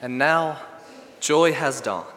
And now joy has dawned.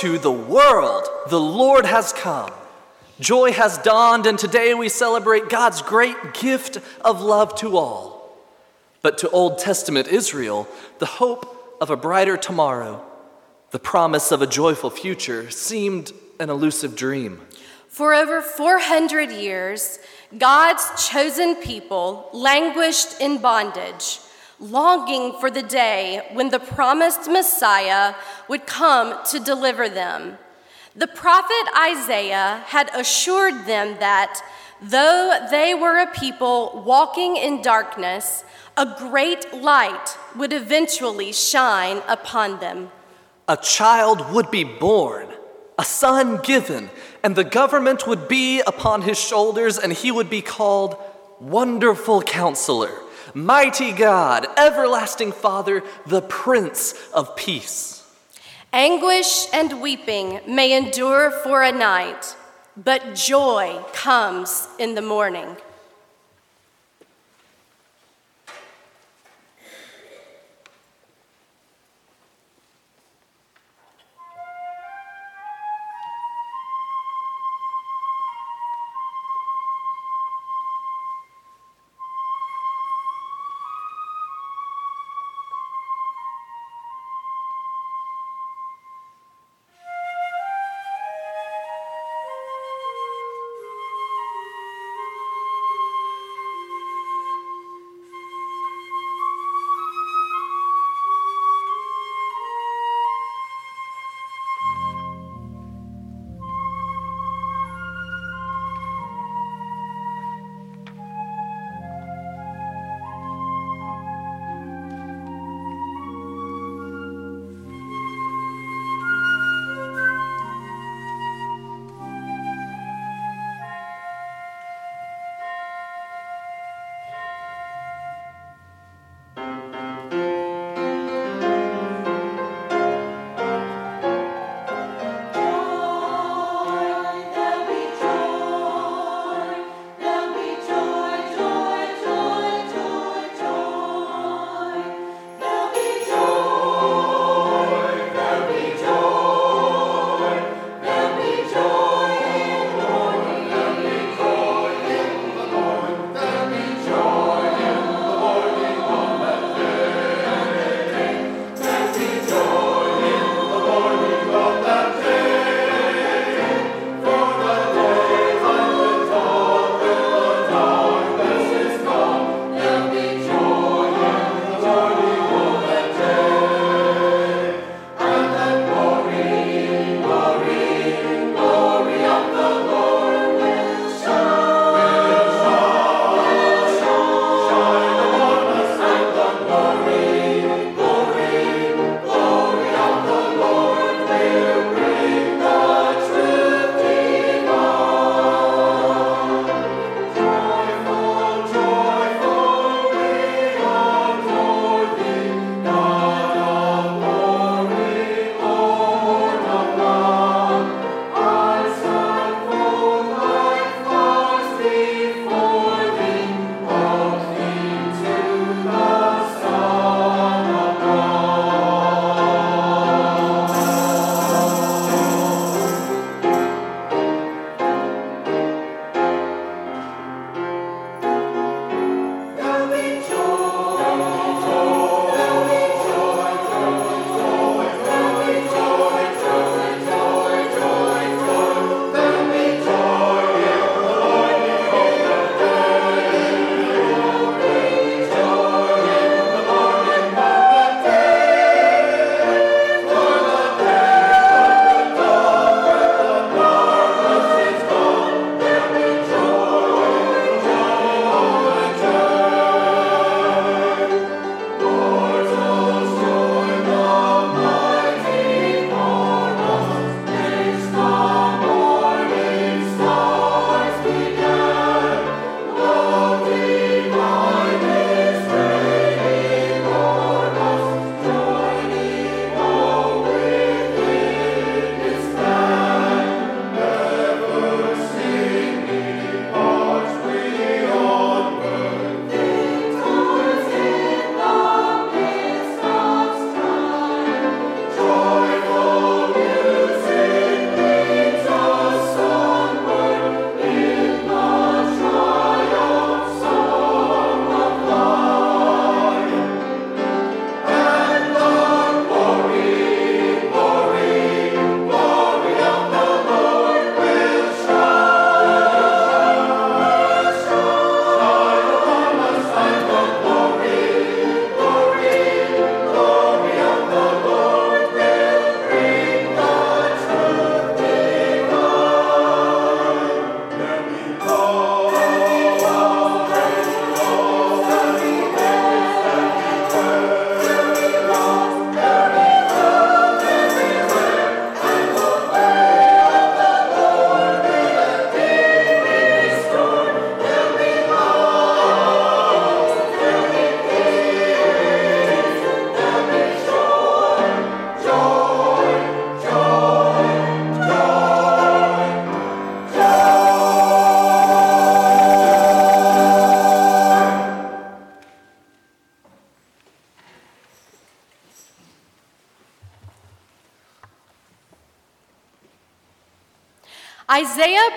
To the world! The Lord has come. Joy has dawned, and today we celebrate God's great gift of love to all. But to Old Testament Israel, the hope of a brighter tomorrow, the promise of a joyful future, seemed an elusive dream. For over 400 years, God's chosen people languished in bondage, longing for the day when the promised Messiah would come to deliver them. The prophet Isaiah had assured them that though they were a people walking in darkness, a great light would eventually shine upon them. A child would be born, a son given, and the government would be upon his shoulders, and he would be called Wonderful Counselor, Mighty God, Everlasting Father, the Prince of Peace. Anguish and weeping may endure for a night, but joy comes in the morning.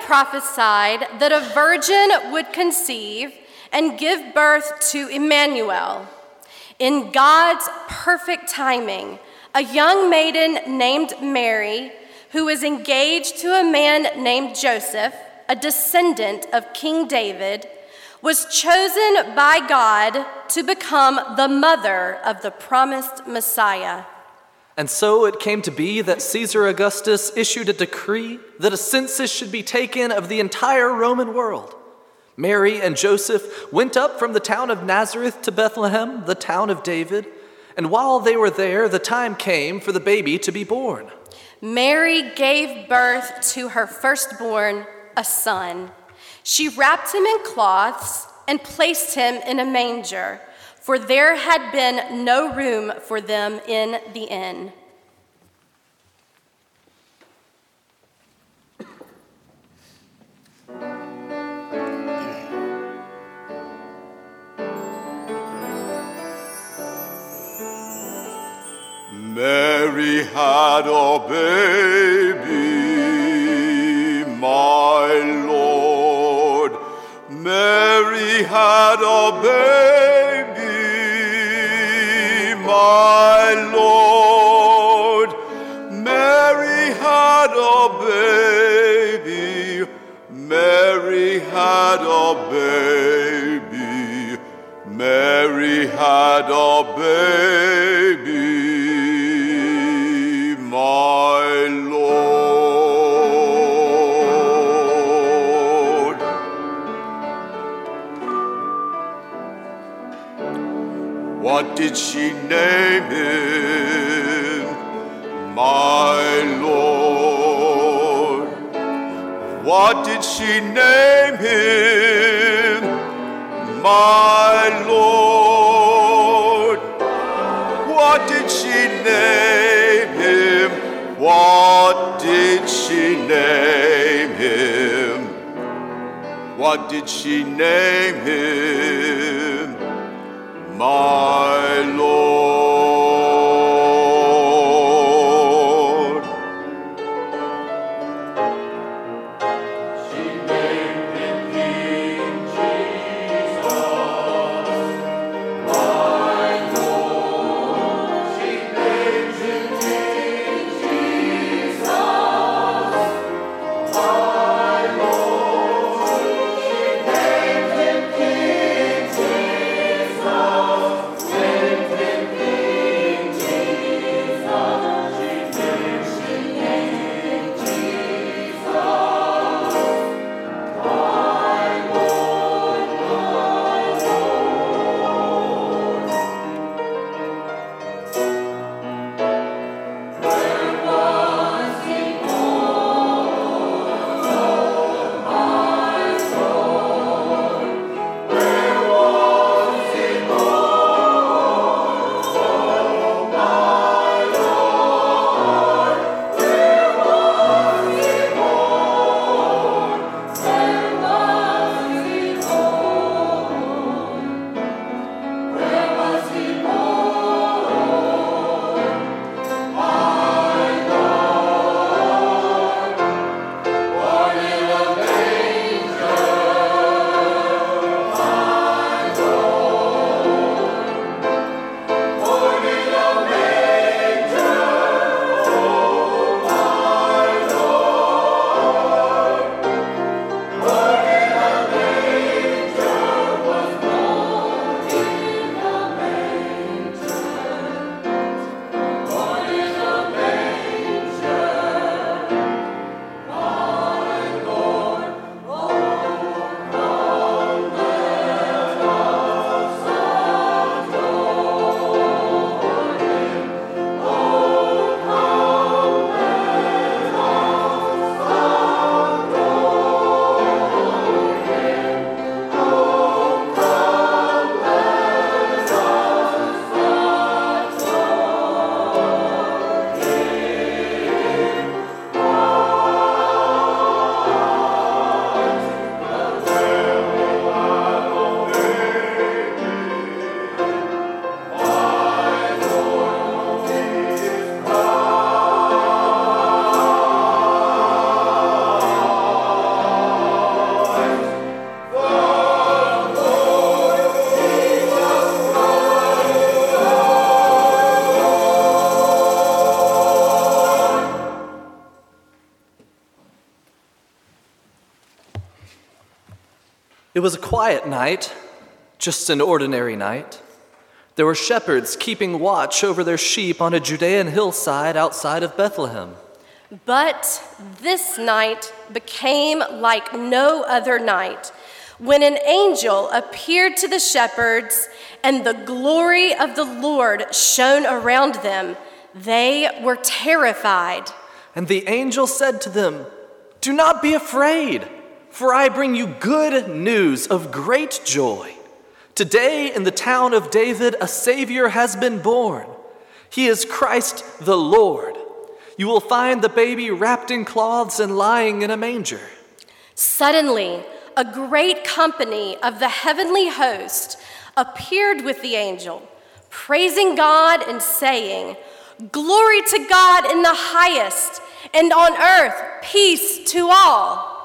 Prophesied that a virgin would conceive and give birth to Emmanuel. In God's perfect timing, a young maiden named Mary, who was engaged to a man named Joseph, a descendant of King David, was chosen by God to become the mother of the promised Messiah. And so it came to be that Caesar Augustus issued a decree that a census should be taken of the entire Roman world. Mary and Joseph went up from the town of Nazareth to Bethlehem, the town of David, and while they were there, the time came for the baby to be born. Mary gave birth to her firstborn, a son. She wrapped him in cloths and placed him in a manger, for there had been no room for them in the inn. Mary had a baby, my Lord. Mary had a baby, had a baby. Mary had a baby, my Lord. What did she name What did she name him? my Lord. What did she name him? What did she name him? What did she name him? My Lord. It was a quiet night, just an ordinary night. There were shepherds keeping watch over their sheep on a Judean hillside outside of Bethlehem. But this night became like no other night when an angel appeared to the shepherds and the glory of the Lord shone around them. They were terrified. And the angel said to them, Do not be afraid, for I bring you good news of great joy. Today in the town of David, a Savior has been born. He is Christ the Lord. You will find the baby wrapped in cloths and lying in a manger. Suddenly, a great company of the heavenly host appeared with the angel, praising God and saying, Glory to God in the highest, and on earth peace to all.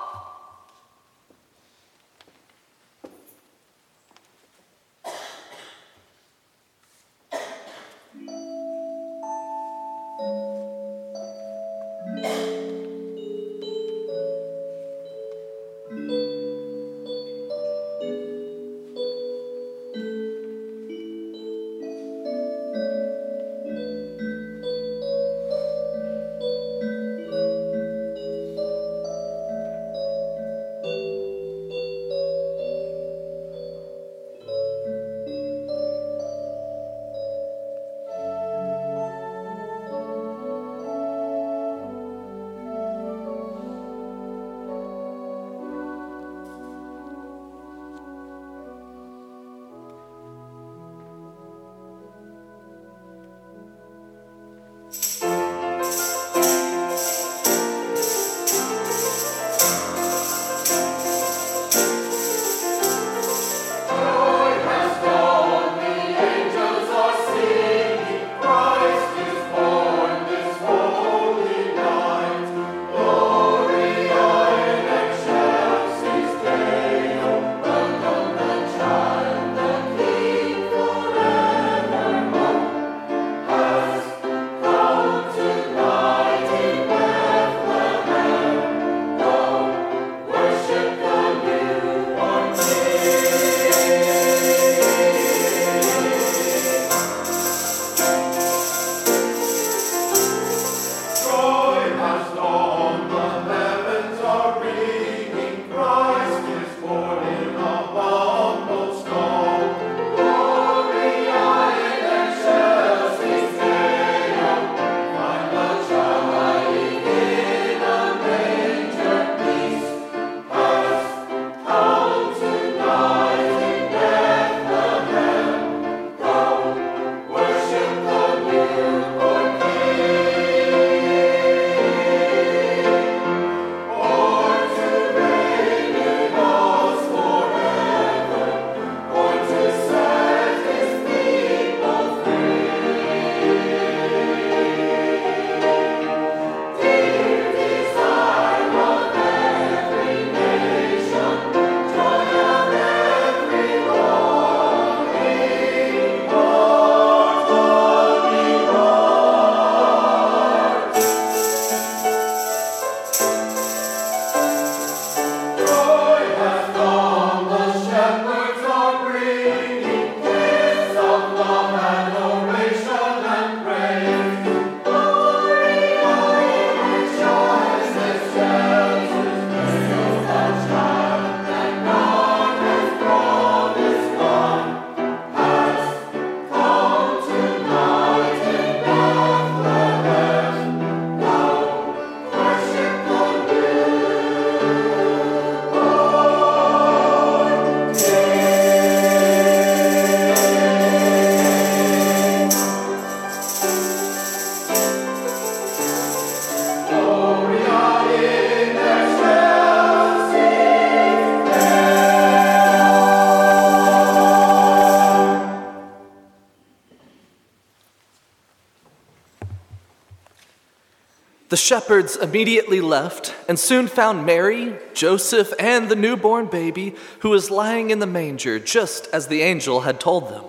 The shepherds immediately left and soon found Mary, Joseph, and the newborn baby who was lying in the manger, just as the angel had told them.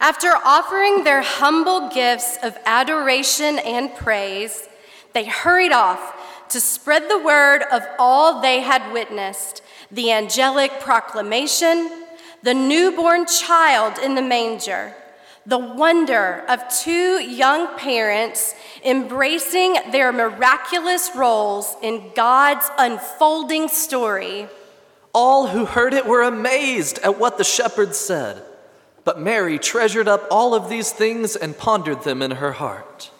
After offering their humble gifts of adoration and praise, they hurried off to spread the word of all they had witnessed. the angelic proclamation, the newborn child in the manger, the wonder of two young parents embracing their miraculous roles in God's unfolding story. All who heard it were amazed at what the shepherds said. But Mary treasured up all of these things and pondered them in her heart.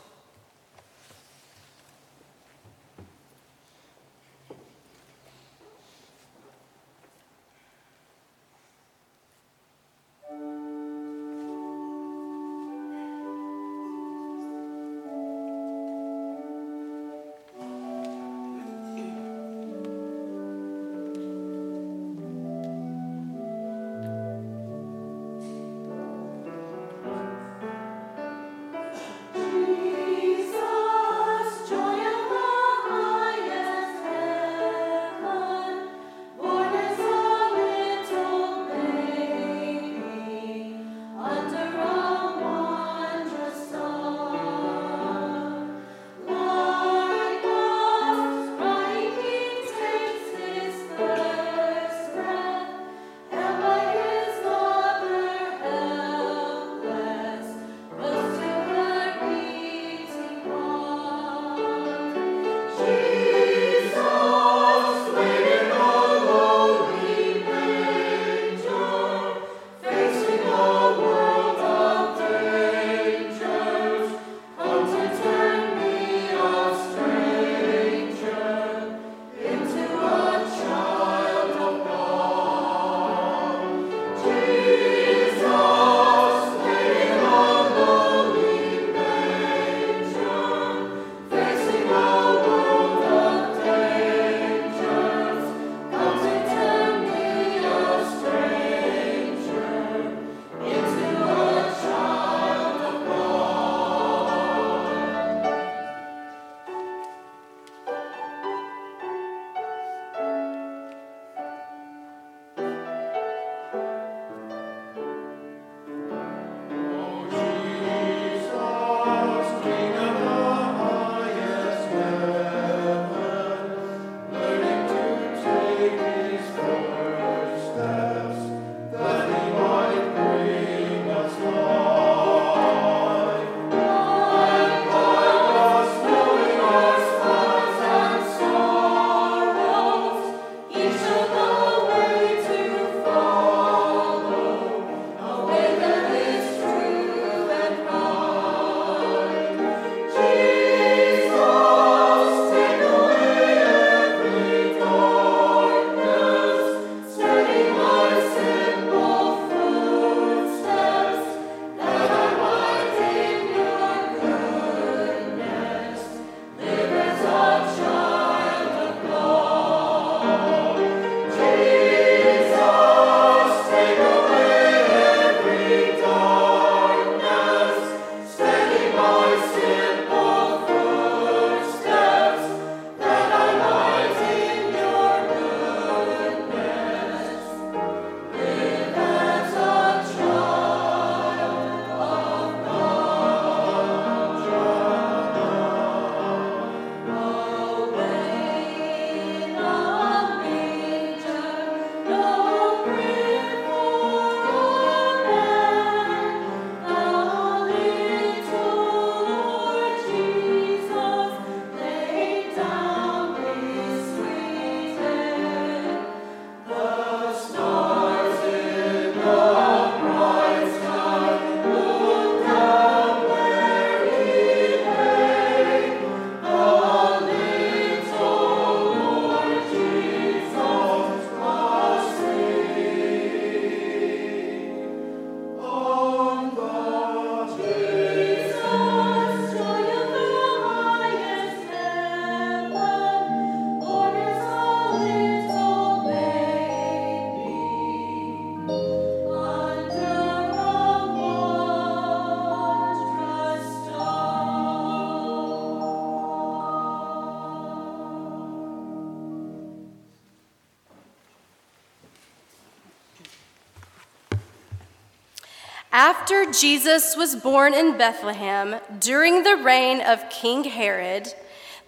After Jesus was born in Bethlehem during the reign of King Herod,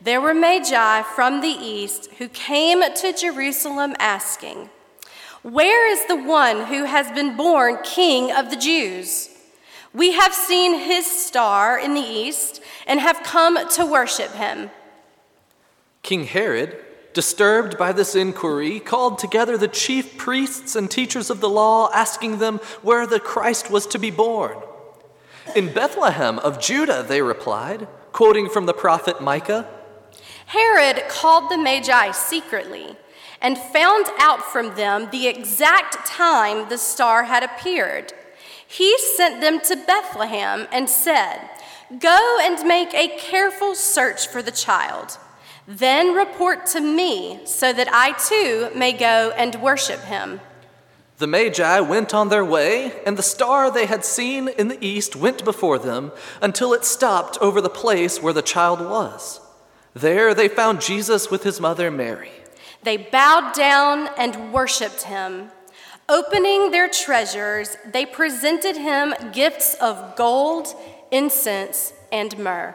there were Magi from the east who came to Jerusalem asking, Where is the one who has been born King of the Jews? We have seen his star in the east and have come to worship him. King Herod, disturbed by this inquiry, called together the chief priests and teachers of the law, asking them where the Christ was to be born. In Bethlehem of Judah, they replied, quoting from the prophet Micah. Herod called the Magi secretly and found out from them the exact time the star had appeared. He sent them to Bethlehem and said, Go and make a careful search for the child. Then report to me so that I too may go and worship him. The Magi went on their way, and the star they had seen in the east went before them until it stopped over the place where the child was. There they found Jesus with his mother Mary. They bowed down and worshiped him. Opening their treasures, they presented him gifts of gold, incense, and myrrh.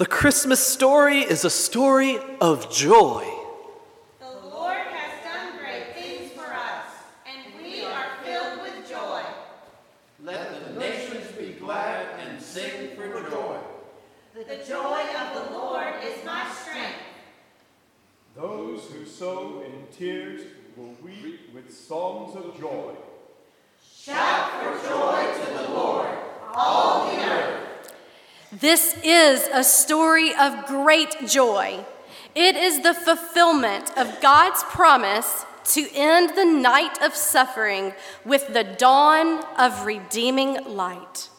The Christmas story is a story of joy. The Lord has done great things for us, and we are filled with joy. Let the nations be glad and sing for joy. The joy of the Lord is my strength. Those who sow in tears will weep with songs of joy. Shout for joy to the Lord, all the earth. This is a story of great joy. It is the fulfillment of God's promise to end the night of suffering with the dawn of redeeming light.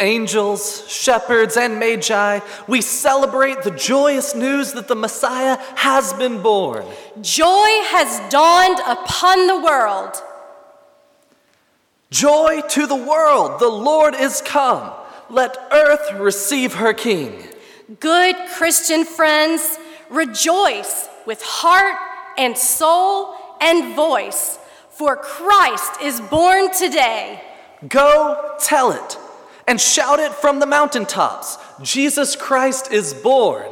Angels, shepherds, and magi, we celebrate the joyous news that the Messiah has been born. Joy has dawned upon the world. Joy to the world, the Lord is come. Let earth receive her King. Good Christian friends, rejoice with heart and soul and voice, for Christ is born today. Go tell it and shout it from the mountaintops Jesus Christ is born.